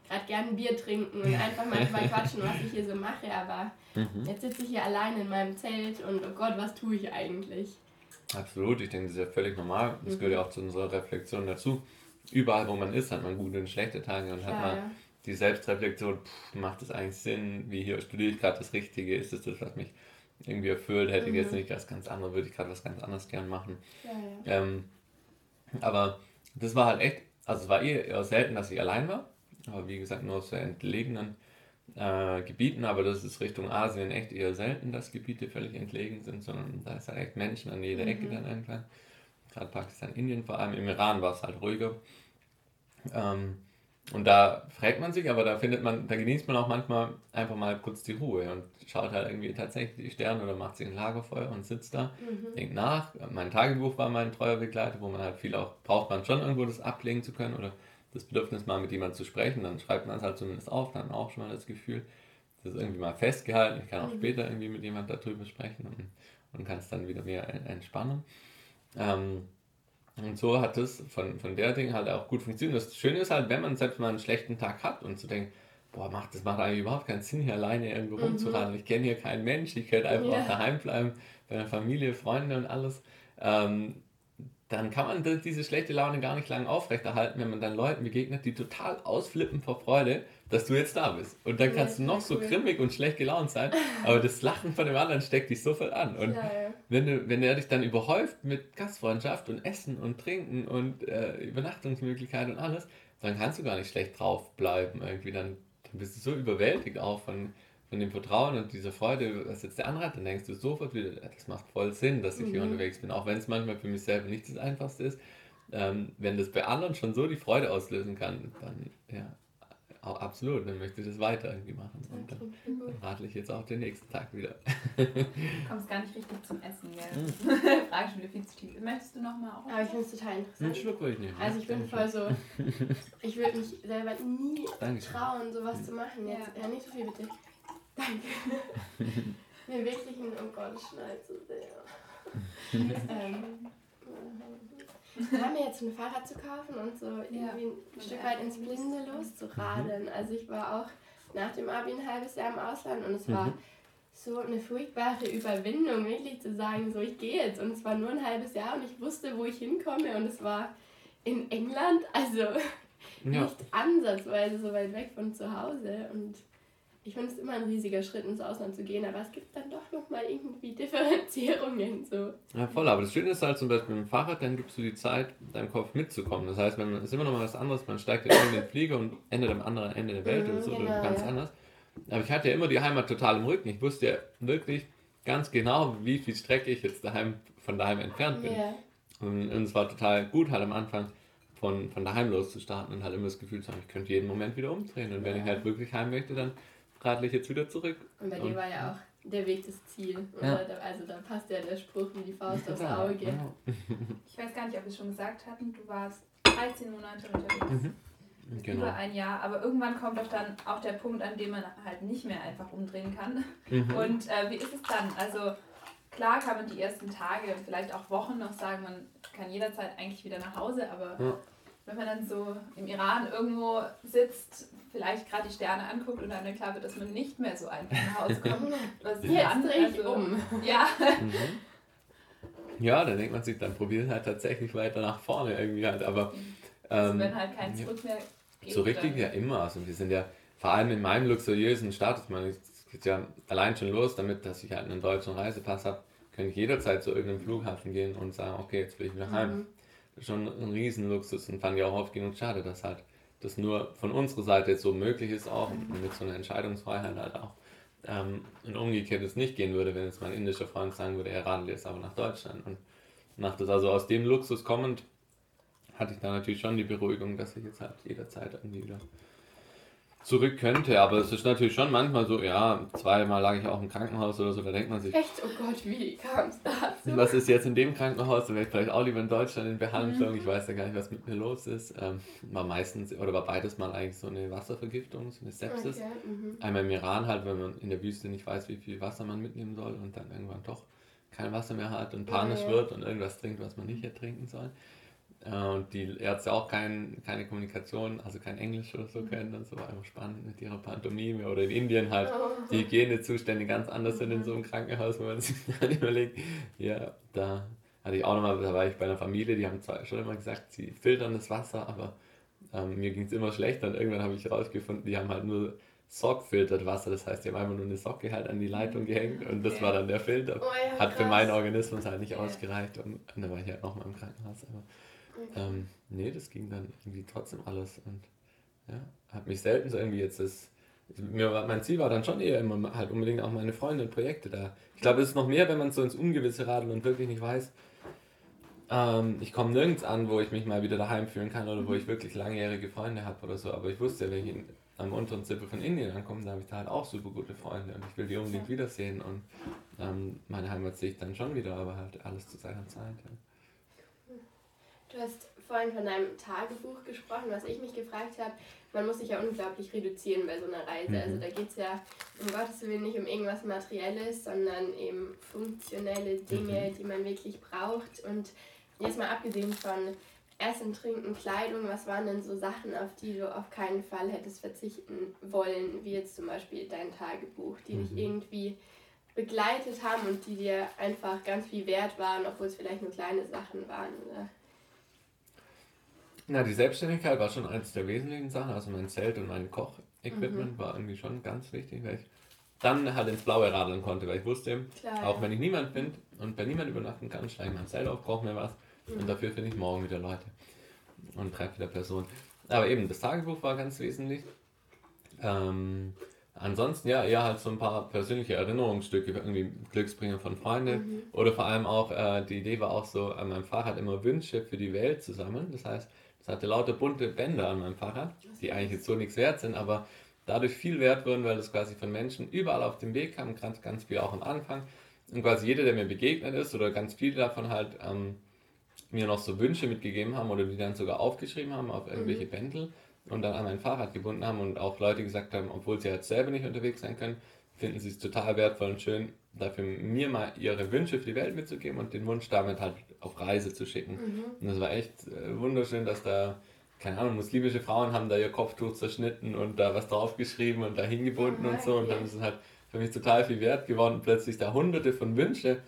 gerade gern ein Bier trinken und einfach mal drüber quatschen, was ich hier so mache, aber mhm. jetzt sitze ich hier allein in meinem Zelt und oh Gott, was tue ich eigentlich? Absolut, ich denke, das ist ja völlig normal. Das mhm. gehört ja auch zu unserer Reflexion dazu. Überall, wo man ist, hat man gute und schlechte Tage und Klar, hat man ja. die Selbstreflexion, pff, macht das eigentlich Sinn? Wie hier studiere ich gerade das Richtige? Ist es das, was mich irgendwie erfüllt? Hätte mhm. ich jetzt mhm. nicht was ganz anderes, würde ich gerade was ganz anderes gern machen. Ja, ja. Ähm, aber das war halt echt, also es war eh eher selten, dass ich allein war. Aber wie gesagt, nur aus sehr entlegenen äh, Gebieten. Aber das ist Richtung Asien echt eher selten, dass Gebiete völlig entlegen sind, sondern da ist halt echt Menschen an jeder mhm. Ecke dann irgendwann. Gerade Pakistan, Indien vor allem. Im Iran war es halt ruhiger. Ähm, und da fragt man sich, aber da findet man, da genießt man auch manchmal einfach mal kurz die Ruhe und schaut halt irgendwie tatsächlich die Sterne oder macht sich ein Lagerfeuer und sitzt da, mhm. denkt nach. Mein Tagebuch war mein treuer Begleiter, wo man halt viel auch, braucht man schon irgendwo das ablegen zu können oder das Bedürfnis mal mit jemandem zu sprechen, dann schreibt man es halt zumindest auf, dann auch schon mal das Gefühl, das ist irgendwie mal festgehalten, ich kann auch mhm. später irgendwie mit jemandem darüber sprechen und, und kann es dann wieder mehr entspannen. Ähm, und so hat es von, von der Ding halt auch gut funktioniert. Das Schöne ist halt, wenn man selbst mal einen schlechten Tag hat und zu so denkt, boah, macht, das macht eigentlich überhaupt keinen Sinn, hier alleine irgendwo mhm. rumzuraten. Ich kenne hier keinen Mensch, ich könnte einfach yeah. daheim bleiben, bei der Familie, Freunde und alles. Ähm, dann kann man diese schlechte Laune gar nicht lange aufrechterhalten, wenn man dann Leuten begegnet, die total ausflippen vor Freude, dass du jetzt da bist. Und dann kannst ja, du noch so cool. grimmig und schlecht gelaunt sein, aber das Lachen von dem anderen steckt dich sofort an. Und ja, ja. Wenn, du, wenn er dich dann überhäuft mit Gastfreundschaft und Essen und Trinken und äh, Übernachtungsmöglichkeiten und alles, dann kannst du gar nicht schlecht drauf bleiben irgendwie. Dann, dann bist du so überwältigt auch von, von dem Vertrauen und dieser Freude, was jetzt der andere hat, dann denkst du sofort wieder, das macht voll Sinn, dass ich mhm. hier unterwegs bin, auch wenn es manchmal für mich selber nicht das Einfachste ist. Ähm, wenn das bei anderen schon so die Freude auslösen kann, dann ja, auch absolut, dann möchte ich das weiter irgendwie machen. Und dann, dann radle ich jetzt auch den nächsten Tag wieder. Du kommst gar nicht richtig zum Essen, gell? Mhm. Frage schon wieder viel zu tief. Möchtest du nochmal auch? Aber ich finde es total interessant. Einen Schluck würde ich nehmen. Also ich bin voll so, ich würde mich selber nie Dankeschön. trauen, sowas zu machen jetzt. Ja. ja, nicht so viel bitte. Danke. Mir wirklich ein, oh Gott, schneit so sehr. ähm, wir haben mir jetzt ein Fahrrad zu kaufen und so irgendwie ein Stück weit ins Blinde loszuradeln. Also ich war auch nach dem Abi ein halbes Jahr im Ausland und es war mhm. so eine furchtbare Überwindung, wirklich zu sagen, so ich gehe jetzt. Und es war nur ein halbes Jahr und ich wusste, wo ich hinkomme und es war in England, also ja. nicht ansatzweise so weit weg von zu Hause. Und ich finde es immer ein riesiger Schritt ins Ausland zu gehen, aber es gibt dann doch nochmal irgendwie Differenzierungen. So. Ja, voll, aber das Schöne ist halt zum Beispiel mit dem Fahrrad, dann gibst du die Zeit, deinem Kopf mitzukommen. Das heißt, es ist immer noch mal was anderes, man steigt in den Flieger und endet am anderen Ende der Welt mhm, oder so, genau, ganz ja. anders. Aber ich hatte ja immer die Heimat total im Rücken. Ich wusste ja wirklich ganz genau, wie viel Strecke ich jetzt daheim, von daheim entfernt bin. Yeah. Und, und es war total gut halt am Anfang von, von daheim loszustarten und halt immer das Gefühl zu haben, ich könnte jeden Moment wieder umdrehen. Und wenn ich halt wirklich heim möchte, dann radle ich jetzt wieder zurück. Und bei dir war ja auch der Weg das Ziel. Ja. Also da passt ja der Spruch wie die Faust aufs Auge. Ich weiß gar nicht, ob wir es schon gesagt hatten, du warst 13 Monate unterwegs. Mhm. Genau. Über ein Jahr, aber irgendwann kommt doch dann auch der Punkt, an dem man halt nicht mehr einfach umdrehen kann. Mhm. Und äh, wie ist es dann? Also klar kann man die ersten Tage, vielleicht auch Wochen noch sagen, man kann jederzeit eigentlich wieder nach Hause, aber ja. Wenn man dann so im Iran irgendwo sitzt, vielleicht gerade die Sterne anguckt und dann klar wird, dass man nicht mehr so einfach nach Hause kommt. Was Jetzt dann, also, um. Ja. Mhm. Ja, dann denkt man sich, dann probiert halt tatsächlich weiter nach vorne irgendwie halt, aber also ähm, wenn halt kein Zurück mehr geht. So richtig dann. ja immer. Also wir sind ja vor allem in meinem luxuriösen Status, man es geht ja allein schon los damit, dass ich halt einen deutschen Reisepass habe, kann ich jederzeit zu irgendeinem Flughafen gehen und sagen, okay, jetzt will ich wieder heim. Mhm. Schon ein Riesenluxus und fand ich auch oft genug schade, dass halt das nur von unserer Seite jetzt so möglich ist, auch mit so einer Entscheidungsfreiheit halt auch. Ähm, und umgekehrt es nicht gehen würde, wenn jetzt mein indischer Freund sagen würde, er radelt jetzt aber nach Deutschland. Und nach das also aus dem Luxus kommend, hatte ich da natürlich schon die Beruhigung, dass ich jetzt halt jederzeit irgendwie wieder zurück könnte. Aber es ist natürlich schon manchmal so, ja, zweimal lag ich auch im Krankenhaus oder so, da denkt man sich. Echt? Oh Gott, wie kam es dazu? Was ist jetzt in dem Krankenhaus? Dann wäre ich vielleicht auch lieber in Deutschland in Behandlung. Mhm. Ich weiß ja gar nicht, was mit mir los ist. Ähm, war meistens, oder war beides mal eigentlich so eine Wasservergiftung, so eine Sepsis. Okay, mhm. Einmal im Iran halt, wenn man in der Wüste nicht weiß, wie viel Wasser man mitnehmen soll und dann irgendwann doch kein Wasser mehr hat und panisch ja. wird und irgendwas trinkt, was man nicht ertrinken soll. Und die Ärzte auch kein, keine Kommunikation, also kein Englisch oder so können. Das war einfach spannend mit ihrer Pantomime. Oder in Indien halt oh. die Hygienezustände ganz anders sind in so einem Krankenhaus, wo man sich dann überlegt, ja, da hatte ich auch nochmal, da war ich bei einer Familie, die haben zwar schon immer gesagt, sie filtern das Wasser, aber ähm, mir ging es immer schlechter und irgendwann habe ich herausgefunden, die haben halt nur Sock-filtert Wasser, das heißt, die haben einfach nur eine Socke halt an die Leitung gehängt und das war dann der Filter. Oh ja, Hat für meinen Organismus halt nicht ausgereicht und, und dann war ich halt nochmal im Krankenhaus. Aber ähm, nee, das ging dann irgendwie trotzdem alles und ja, hat mich selten so irgendwie jetzt das. Mir, mein Ziel war dann schon eher immer halt unbedingt auch meine Freunde und Projekte da. Ich glaube, es ist noch mehr, wenn man so ins Ungewisse radelt und wirklich nicht weiß, ähm, ich komme nirgends an, wo ich mich mal wieder daheim fühlen kann oder wo ich wirklich langjährige Freunde habe oder so. Aber ich wusste ja, wenn ich in, am unteren Zipfel von Indien ankomme, da habe ich da halt auch super gute Freunde und ich will die unbedingt wiedersehen und ähm, meine Heimat sehe ich dann schon wieder, aber halt alles zu seiner Zeit. Ja. Du hast vorhin von deinem Tagebuch gesprochen, was ich mich gefragt habe. Man muss sich ja unglaublich reduzieren bei so einer Reise. Mhm. Also da geht es ja um Gottes Willen nicht um irgendwas Materielles, sondern eben funktionelle Dinge, mhm. die man wirklich braucht. Und jetzt mal abgesehen von Essen, Trinken, Kleidung, was waren denn so Sachen, auf die du auf keinen Fall hättest verzichten wollen, wie jetzt zum Beispiel dein Tagebuch, die mhm. dich irgendwie begleitet haben und die dir einfach ganz viel wert waren, obwohl es vielleicht nur kleine Sachen waren? Oder? Na, die Selbstständigkeit war schon eines der wesentlichen Sachen. Also mein Zelt und mein Kochequipment mhm. war irgendwie schon ganz wichtig, weil ich dann halt ins Blaue radeln konnte, weil ich wusste, Klar, auch ja. wenn ich niemand finde und bei niemand übernachten kann, steige ich mein Zelt auf, brauche mir was mhm. und dafür finde ich morgen wieder Leute und treffe wieder Personen. Aber eben, das Tagebuch war ganz wesentlich. Ähm, ansonsten ja, eher halt so ein paar persönliche Erinnerungsstücke, irgendwie Glücksbringer von Freunden. Mhm. Oder vor allem auch, äh, die Idee war auch so, an meinem Fahrrad immer Wünsche für die Welt zu sammeln. Das heißt, es hatte lauter bunte Bänder an meinem Fahrrad, die eigentlich jetzt so nichts wert sind, aber dadurch viel wert wurden, weil das quasi von Menschen überall auf dem Weg kam, ganz, ganz viel auch am Anfang. Und quasi jeder, der mir begegnet ist, oder ganz viele davon halt ähm, mir noch so Wünsche mitgegeben haben oder die dann sogar aufgeschrieben haben auf irgendwelche mhm. Bändel und dann an mein Fahrrad gebunden haben und auch Leute gesagt haben, obwohl sie jetzt selber nicht unterwegs sein können, finden sie es total wertvoll und schön, dafür mir mal ihre Wünsche für die Welt mitzugeben und den Wunsch damit halt auf Reise zu schicken. Mhm. Und das war echt äh, wunderschön, dass da, keine Ahnung, muslimische Frauen haben da ihr Kopftuch zerschnitten und da was draufgeschrieben und da hingebunden und so und dann ist es halt für mich total viel wert geworden, plötzlich da hunderte von Wünsche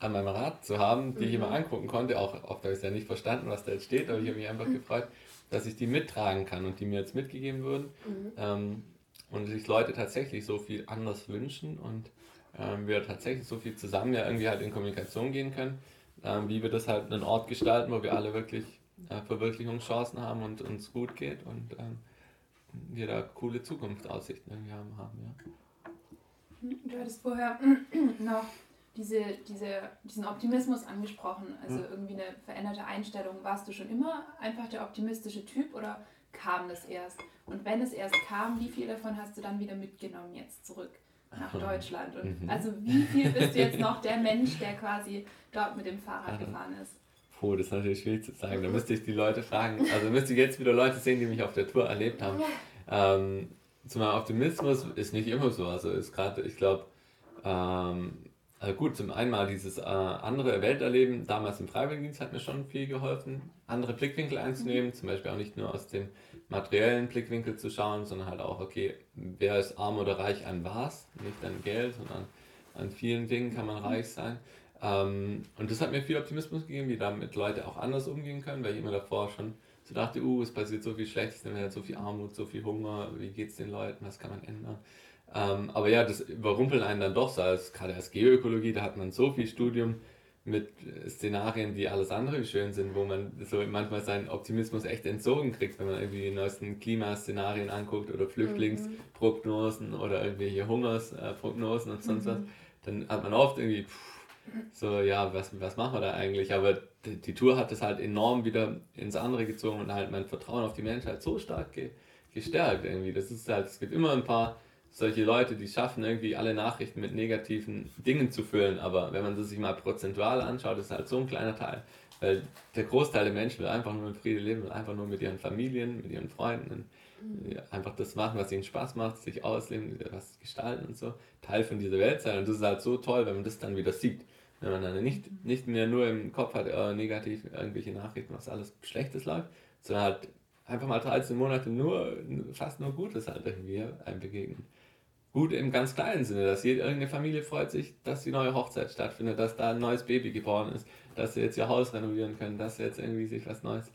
an meinem Rad zu haben, die mhm. ich immer angucken konnte. Auch oft habe ich es ja nicht verstanden, was da jetzt steht, aber ich habe mich einfach mhm. gefreut, dass ich die mittragen kann und die mir jetzt mitgegeben wurden. Mhm. Ähm, und sich Leute tatsächlich so viel anders wünschen und ähm, wir tatsächlich so viel zusammen ja irgendwie halt in Kommunikation gehen können, ähm, wie wir das halt einen Ort gestalten, wo wir alle wirklich äh, Verwirklichungschancen haben und uns gut geht und ähm, wir da coole Zukunftsaussichten irgendwie haben. Ja. Du hattest vorher noch diese, diese, diesen Optimismus angesprochen, also mhm. irgendwie eine veränderte Einstellung. Warst du schon immer einfach der optimistische Typ oder kam das erst? Und wenn es erst kam, wie viel davon hast du dann wieder mitgenommen jetzt zurück nach Deutschland? Und mhm. also wie viel bist du jetzt noch der Mensch, der quasi dort mit dem Fahrrad gefahren ist? Puh, das ist natürlich schwierig zu sagen. Da müsste ich die Leute fragen. Also müsste ich jetzt wieder Leute sehen, die mich auf der Tour erlebt haben. Ähm, zu meinem Optimismus ist nicht immer so. Also ist gerade, ich glaube, ähm, also gut, zum einen mal dieses äh, andere Welterleben, damals im Freiwilligendienst hat mir schon viel geholfen, andere Blickwinkel einzunehmen, mhm. zum Beispiel auch nicht nur aus dem materiellen Blickwinkel zu schauen, sondern halt auch, okay, wer ist arm oder reich an was, nicht an Geld, sondern an vielen Dingen kann man reich sein. Ähm, und das hat mir viel Optimismus gegeben, wie damit Leute auch anders umgehen können, weil ich immer davor schon so dachte, uh, es passiert so viel Schlechtes, dann hat so viel Armut, so viel Hunger, wie geht es den Leuten, was kann man ändern? Ähm, aber ja, das überrumpelt einen dann doch so, als, gerade als Geoökologie, da hat man so viel Studium mit Szenarien, die alles andere schön sind, wo man so manchmal seinen Optimismus echt entzogen kriegt, wenn man irgendwie die neuesten Klimaszenarien anguckt oder Flüchtlingsprognosen mhm. oder irgendwelche Hungersprognosen und sonst mhm. was, dann hat man oft irgendwie pff, so, ja, was, was machen wir da eigentlich? Aber die, die, Tour hat das halt enorm wieder ins andere gezogen und halt mein Vertrauen auf die Menschheit so stark ge, gestärkt irgendwie. Das ist halt, es gibt immer ein paar solche Leute, die schaffen irgendwie alle Nachrichten mit negativen Dingen zu füllen, aber wenn man das sich mal prozentual anschaut, ist halt so ein kleiner Teil, weil der Großteil der Menschen will einfach nur in Friede leben, will einfach nur mit ihren Familien, mit ihren Freunden mhm. einfach das machen, was ihnen Spaß macht, sich ausleben, was gestalten und so, Teil von dieser Welt sein und das ist halt so toll, wenn man das dann wieder sieht. Wenn man dann nicht, nicht mehr nur im Kopf hat, äh, negativ irgendwelche Nachrichten, was alles Schlechtes läuft, sondern halt einfach mal 13 Monate nur, fast nur Gutes halt irgendwie einem begegnen gut im ganz kleinen Sinne, dass jede, irgendeine Familie freut sich, dass die neue Hochzeit stattfindet, dass da ein neues Baby geboren ist, dass sie jetzt ihr Haus renovieren können, dass sie jetzt irgendwie sich was Neues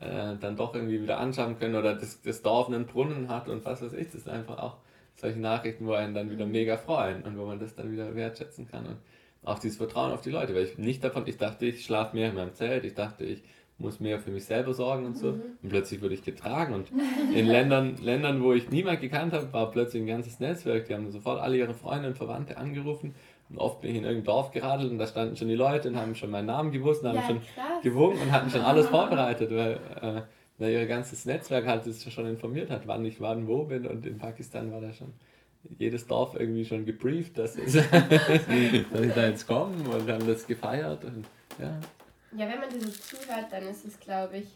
äh, dann doch irgendwie wieder anschauen können oder das, das Dorf einen Brunnen hat und was weiß ich, das sind einfach auch solche Nachrichten, wo einen dann wieder mhm. mega freuen und wo man das dann wieder wertschätzen kann und auch dieses Vertrauen auf die Leute, weil ich nicht davon, ich dachte, ich schlafe mehr in meinem Zelt, ich dachte, ich muss mehr für mich selber sorgen und so. Mhm. Und plötzlich wurde ich getragen. Und in Ländern, Ländern, wo ich niemand gekannt habe, war plötzlich ein ganzes Netzwerk. Die haben sofort alle ihre Freunde und Verwandte angerufen. Und oft bin ich in irgendein Dorf geradelt und da standen schon die Leute und haben schon meinen Namen gewusst und haben ja, schon krass. gewunken und hatten schon alles vorbereitet, weil, äh, weil ihr ganzes Netzwerk halt das schon informiert hat, wann ich wann wo bin. Und in Pakistan war da schon jedes Dorf irgendwie schon gebrieft, dass, dass ich da jetzt komme und haben das gefeiert. Und, ja. Ja, wenn man dir so zuhört, dann ist es, glaube ich,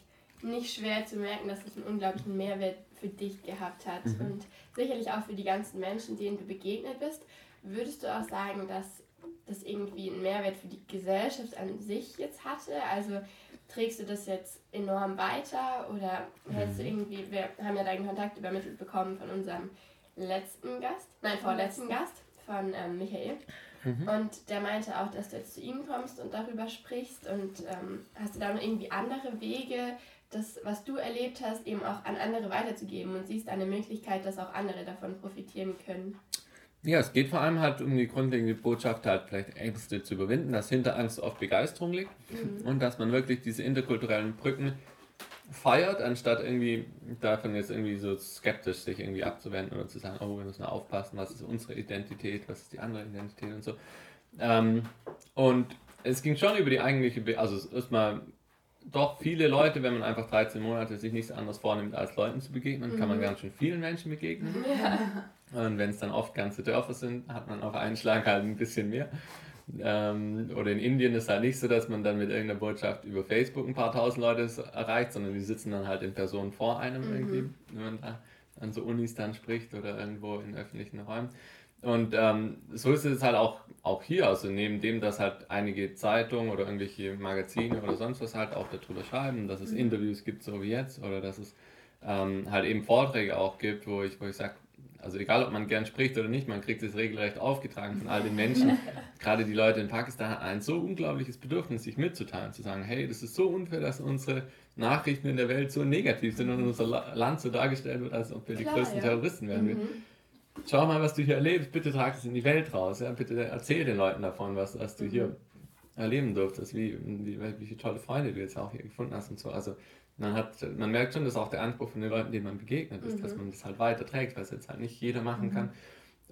nicht schwer zu merken, dass es einen unglaublichen Mehrwert für dich gehabt hat. Mhm. Und sicherlich auch für die ganzen Menschen, denen du begegnet bist. Würdest du auch sagen, dass das irgendwie einen Mehrwert für die Gesellschaft an sich jetzt hatte? Also trägst du das jetzt enorm weiter oder hältst du mhm. irgendwie, wir haben ja deinen Kontakt übermittelt bekommen von unserem letzten Gast, nein, vorletzten Gast, von ähm, Michael. Mhm. Und der meinte auch, dass du jetzt zu ihm kommst und darüber sprichst. Und ähm, hast du da noch irgendwie andere Wege, das, was du erlebt hast, eben auch an andere weiterzugeben und siehst eine Möglichkeit, dass auch andere davon profitieren können? Ja, es geht vor allem halt um die grundlegende Botschaft, halt vielleicht Ängste zu überwinden, dass hinter Angst oft Begeisterung liegt mhm. und dass man wirklich diese interkulturellen Brücken feiert, anstatt irgendwie davon jetzt irgendwie so skeptisch sich irgendwie abzuwenden oder zu sagen, oh, wir müssen aufpassen, was ist unsere Identität, was ist die andere Identität und so. Ähm, und es ging schon über die eigentliche, Be also erstmal doch viele Leute, wenn man einfach 13 Monate sich nichts anderes vornimmt, als Leuten zu begegnen, mhm. kann man mhm. ganz schön vielen Menschen begegnen. Ja. Und wenn es dann oft ganze Dörfer sind, hat man auf einen Schlag halt ein bisschen mehr. Ähm, oder in Indien ist halt nicht so, dass man dann mit irgendeiner Botschaft über Facebook ein paar tausend Leute erreicht, sondern die sitzen dann halt in Person vor einem mhm. irgendwie, wenn man da an so Unis dann spricht oder irgendwo in öffentlichen Räumen. Und ähm, so ist es halt auch, auch hier, also neben dem, dass halt einige Zeitungen oder irgendwelche Magazine oder sonst was halt auch darüber schreiben, dass es mhm. Interviews gibt, so wie jetzt, oder dass es ähm, halt eben Vorträge auch gibt, wo ich, wo ich sage, also egal ob man gern spricht oder nicht, man kriegt es regelrecht aufgetragen von all den Menschen. Gerade die Leute in Pakistan haben ein so unglaubliches Bedürfnis, sich mitzuteilen, zu sagen, hey, das ist so unfair, dass unsere Nachrichten in der Welt so negativ sind und unser Land so dargestellt wird, als ob wir Klar, die größten ja. Terroristen wären. Mhm schau mal, was du hier erlebst, bitte trag es in die Welt raus, ja? bitte erzähl den Leuten davon, was, was du hier erleben durftest, wie, wie, wie viele tolle Freunde du jetzt auch hier gefunden hast und so. Also man, hat, man merkt schon, dass auch der Anspruch von den Leuten, denen man begegnet ist, mhm. dass man das halt weiterträgt, was jetzt halt nicht jeder machen mhm. kann.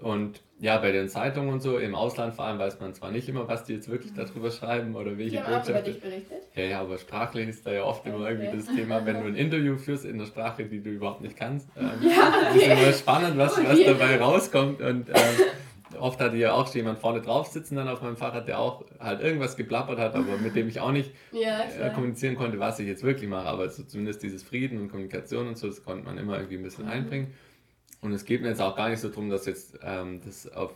Und ja, bei den Zeitungen und so, im Ausland vor allem weiß man zwar nicht immer, was die jetzt wirklich darüber schreiben oder welche die Botschaft. Über dich berichtet? Ja, ja, aber sprachlich ist da ja oft okay. immer irgendwie das Thema, wenn du ein Interview führst in der Sprache, die du überhaupt nicht kannst. Ähm, ja, okay. ist immer spannend, was, was dabei rauskommt. Und ähm, oft hatte ja auch jemand vorne drauf sitzen dann auf meinem Fahrrad, der auch halt irgendwas geplappert hat, aber mit dem ich auch nicht ja, äh, kommunizieren konnte, was ich jetzt wirklich mache. Aber so zumindest dieses Frieden und Kommunikation und so, das konnte man immer irgendwie ein bisschen mhm. einbringen. Und es geht mir jetzt auch gar nicht so darum, dass jetzt ähm, das auf,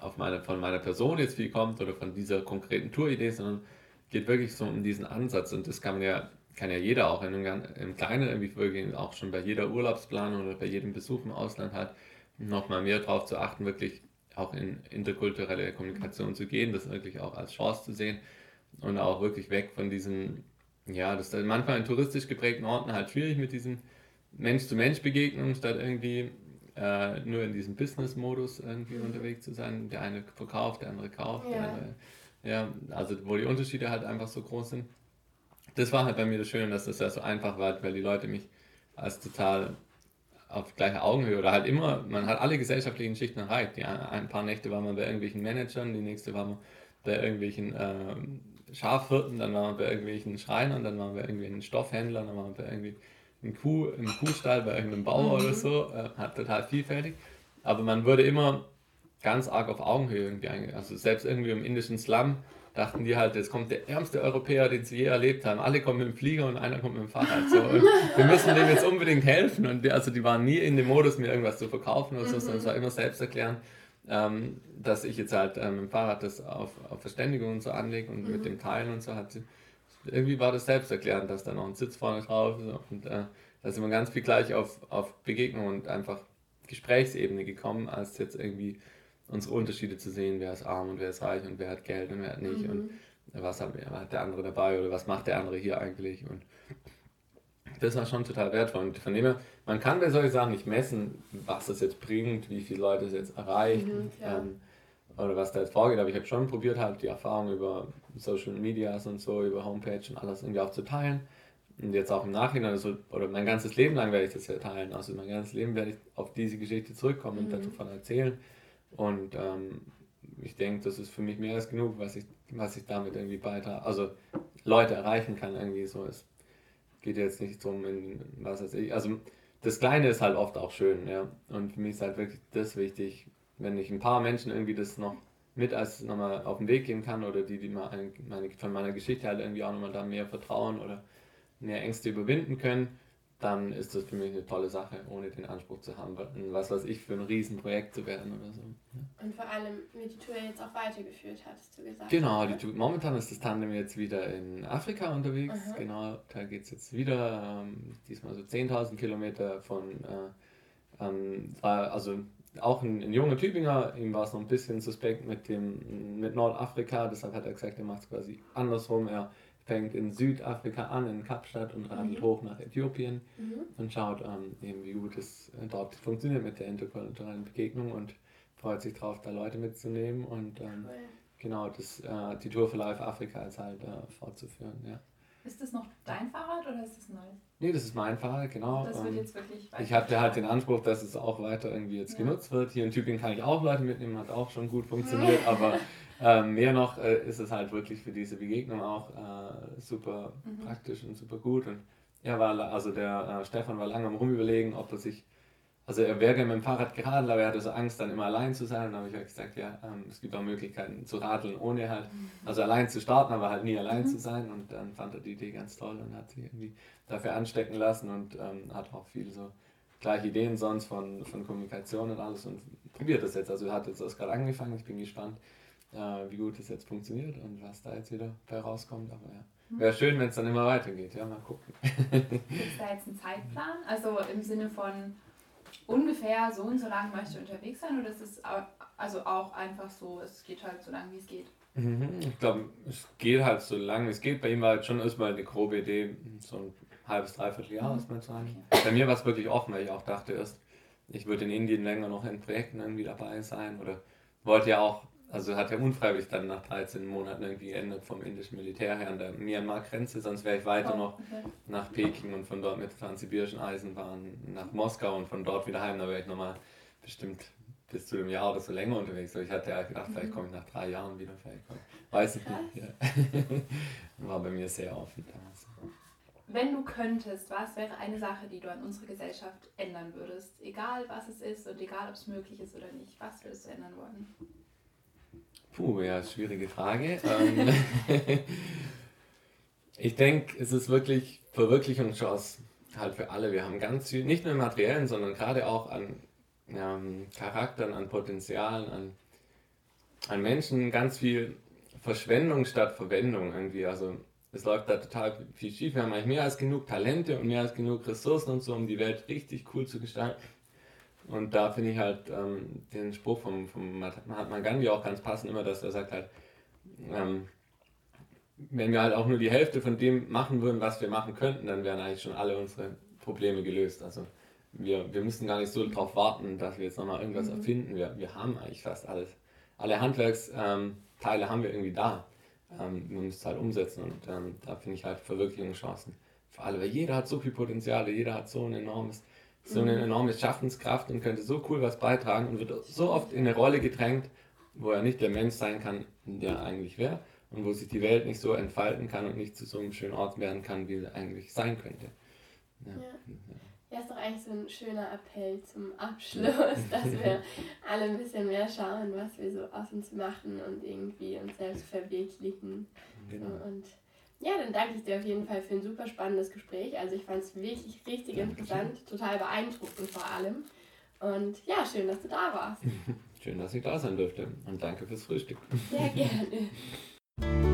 auf meine, von meiner Person jetzt viel kommt oder von dieser konkreten Touridee, sondern geht wirklich so um diesen Ansatz. Und das kann man ja, kann ja jeder auch in einem, im Kleinen irgendwie wirklich auch schon bei jeder Urlaubsplanung oder bei jedem Besuch im Ausland hat, nochmal mehr darauf zu achten, wirklich auch in interkulturelle Kommunikation zu gehen, das wirklich auch als Chance zu sehen und auch wirklich weg von diesen, ja, das ist manchmal in touristisch geprägten Orten halt schwierig mit diesen Mensch-zu-Mensch-Begegnungen, statt irgendwie äh, nur in diesem Business-Modus irgendwie mhm. unterwegs zu sein. Der eine verkauft, der andere kauft. Ja. Andere, ja, also wo die Unterschiede halt einfach so groß sind. Das war halt bei mir das Schöne, dass das ja so einfach war, weil die Leute mich als total auf gleicher Augenhöhe oder halt immer, man hat alle gesellschaftlichen Schichten erreicht. Die ein paar Nächte war man bei irgendwelchen Managern, die nächste war man bei irgendwelchen äh, Schafhirten, dann war man bei irgendwelchen Schreinern, dann war man bei irgendwelchen Stoffhändlern, dann war man bei irgendwie ein Kuh, im Kuhstall bei irgendeinem Bauer mhm. oder so, äh, hat total vielfältig. Aber man wurde immer ganz arg auf Augenhöhe irgendwie eingegangen. Also selbst irgendwie im indischen Slum dachten die halt, jetzt kommt der ärmste Europäer, den sie je erlebt haben. Alle kommen mit dem Flieger und einer kommt mit dem Fahrrad. So. Und wir müssen dem jetzt unbedingt helfen. Und die, also die waren nie in dem Modus, mir irgendwas zu verkaufen oder so, mhm. sondern es war immer selbst erklären, ähm, dass ich jetzt halt ähm, mit dem Fahrrad das auf, auf Verständigung und so anlege und mhm. mit dem Teilen und so hat sie irgendwie war das selbsterklärend, dass da noch ein Sitz vorne drauf ist und äh, da sind wir ganz viel gleich auf, auf Begegnung und einfach Gesprächsebene gekommen, als jetzt irgendwie unsere Unterschiede zu sehen, wer ist arm und wer ist reich und wer hat Geld und wer hat nicht mhm. und was hat, hat der andere dabei oder was macht der andere hier eigentlich und das war schon total wertvoll und von dem her, man kann bei solchen Sachen nicht messen, was das jetzt bringt, wie viele Leute es jetzt erreicht mhm, ähm, oder was da jetzt vorgeht, aber ich habe schon probiert halt die Erfahrung über Social Medias und so, über Homepage und alles irgendwie auch zu teilen. Und jetzt auch im Nachhinein, also, oder mein ganzes Leben lang werde ich das ja teilen. Also mein ganzes Leben werde ich auf diese Geschichte zurückkommen und mhm. davon erzählen. Und ähm, ich denke, das ist für mich mehr als genug, was ich, was ich damit irgendwie beitrage. Also Leute erreichen kann irgendwie so. Es geht jetzt nicht darum, in was weiß ich. Also das Kleine ist halt oft auch schön, ja. Und für mich ist halt wirklich das wichtig, wenn ich ein paar Menschen irgendwie das noch mit als nochmal auf den Weg gehen kann oder die, die meine, von meiner Geschichte halt irgendwie auch nochmal da mehr vertrauen oder mehr Ängste überwinden können, dann ist das für mich eine tolle Sache, ohne den Anspruch zu haben, was weiß ich, für ein Riesenprojekt zu werden oder so. Und vor allem wird die Tour jetzt auch weitergeführt, hattest du gesagt. Genau, die Tour, momentan ist das Tandem jetzt wieder in Afrika unterwegs. Aha. Genau, da geht es jetzt wieder, ähm, diesmal so 10.000 Kilometer von, äh, ähm, also auch ein, ein, junger Tübinger, ihm war es noch ein bisschen suspekt mit, dem, mit Nordafrika, deshalb hat er gesagt, er macht es quasi andersrum. Er fängt in Südafrika an, in Kapstadt und radelt mhm. hoch nach Äthiopien mhm. und schaut ähm, eben, wie gut es äh, dort funktioniert mit der interkulturellen Begegnung und freut sich darauf, da Leute mitzunehmen und ähm, cool. genau das, äh, die Tour für Life Afrika ist halt äh, fortzuführen. Ja. Ist das noch dein Fahrrad oder ist das neu? Nee, das ist mein Fahrrad, genau. Das wird ähm, jetzt wirklich Ich hatte halt den Anspruch, dass es auch weiter irgendwie jetzt ja. genutzt wird. Hier in Tübingen kann ich auch Leute mitnehmen, hat auch schon gut funktioniert, aber äh, mehr noch äh, ist es halt wirklich für diese Begegnung auch äh, super mhm. praktisch und super gut. Und er war, also der äh, Stefan war lange am rumüberlegen, ob er sich also er wäre gerne mit dem Fahrrad geradelt, aber er hatte so Angst, dann immer allein zu sein. Und dann habe ich halt gesagt, ja, ähm, es gibt auch Möglichkeiten zu radeln, ohne halt, mhm. also allein zu starten, aber halt nie allein mhm. zu sein. Und dann fand er die Idee ganz toll und hat sich irgendwie dafür anstecken lassen und ähm, hat auch viel so gleiche Ideen sonst von, von Kommunikation und alles und probiert das jetzt. Also er hat jetzt das gerade angefangen, ich bin gespannt, äh, wie gut das jetzt funktioniert und was da jetzt wieder bei rauskommt. Aber ja. Mhm. Wäre schön, wenn es dann immer weitergeht, ja, mal gucken. Gibt es da jetzt einen Zeitplan? Also im Sinne von ungefähr so und so lange möchte unterwegs sein oder ist es also auch einfach so, es geht halt so lange, wie es geht? Mhm, ich glaube, es geht halt so lange, wie es geht. Bei ihm war halt schon erstmal eine grobe Idee, so ein halbes, dreiviertel Jahr, muss man sagen. Okay. Bei mir war es wirklich offen, weil ich auch dachte erst, ich würde in Indien länger noch in Projekten irgendwie dabei sein oder wollte ja auch also hat er unfreiwillig dann nach 13 Monaten irgendwie geändert vom indischen Militär her an der Myanmar-Grenze, sonst wäre ich weiter oh, noch okay. nach Peking und von dort mit der transsibirischen Eisenbahn nach Moskau und von dort wieder heim. Da wäre ich nochmal bestimmt bis zu einem Jahr oder so länger unterwegs. Aber ich hatte ja gedacht, vielleicht komme ich nach drei Jahren wieder. Vielleicht Weiß ich nicht. Ja. War bei mir sehr offen damals. Wenn du könntest, was wäre eine Sache, die du an unserer Gesellschaft ändern würdest? Egal was es ist und egal ob es möglich ist oder nicht. Was würdest du ändern wollen? Puh, ja, schwierige Frage. Ähm, ich denke, es ist wirklich Verwirklichungschance halt für alle. Wir haben ganz viel, nicht nur im Materiellen, sondern gerade auch an ähm, Charakteren, an Potenzialen, an, an Menschen ganz viel Verschwendung statt Verwendung irgendwie. Also es läuft da total viel schief. Wir haben eigentlich mehr als genug Talente und mehr als genug Ressourcen und so, um die Welt richtig cool zu gestalten. Und da finde ich halt ähm, den Spruch vom, vom Mahatma Gandhi auch ganz passend immer, dass er sagt halt, ähm, wenn wir halt auch nur die Hälfte von dem machen würden, was wir machen könnten, dann wären eigentlich schon alle unsere Probleme gelöst. Also wir, wir müssen gar nicht so darauf warten, dass wir jetzt nochmal irgendwas mhm. erfinden. Wir, wir haben eigentlich fast alles. Alle Handwerksteile ähm, haben wir irgendwie da. Ähm, man müsste es halt umsetzen und ähm, da finde ich halt Verwirklichungschancen für alle. Weil jeder hat so viel Potenzial, jeder hat so ein enormes so eine enorme Schaffenskraft und könnte so cool was beitragen und wird so oft in eine Rolle gedrängt, wo er nicht der Mensch sein kann, der er eigentlich wäre und wo sich die Welt nicht so entfalten kann und nicht zu so einem schönen Ort werden kann, wie er eigentlich sein könnte. Ja. ja. ja ist doch eigentlich so ein schöner Appell zum Abschluss, dass wir alle ein bisschen mehr schauen, was wir so aus uns machen und irgendwie uns selbst verwirklichen. Genau. Und ja, dann danke ich dir auf jeden Fall für ein super spannendes Gespräch. Also ich fand es wirklich richtig interessant, total beeindruckend vor allem. Und ja, schön, dass du da warst. schön, dass ich da sein durfte. Und danke fürs Frühstück. Sehr gerne.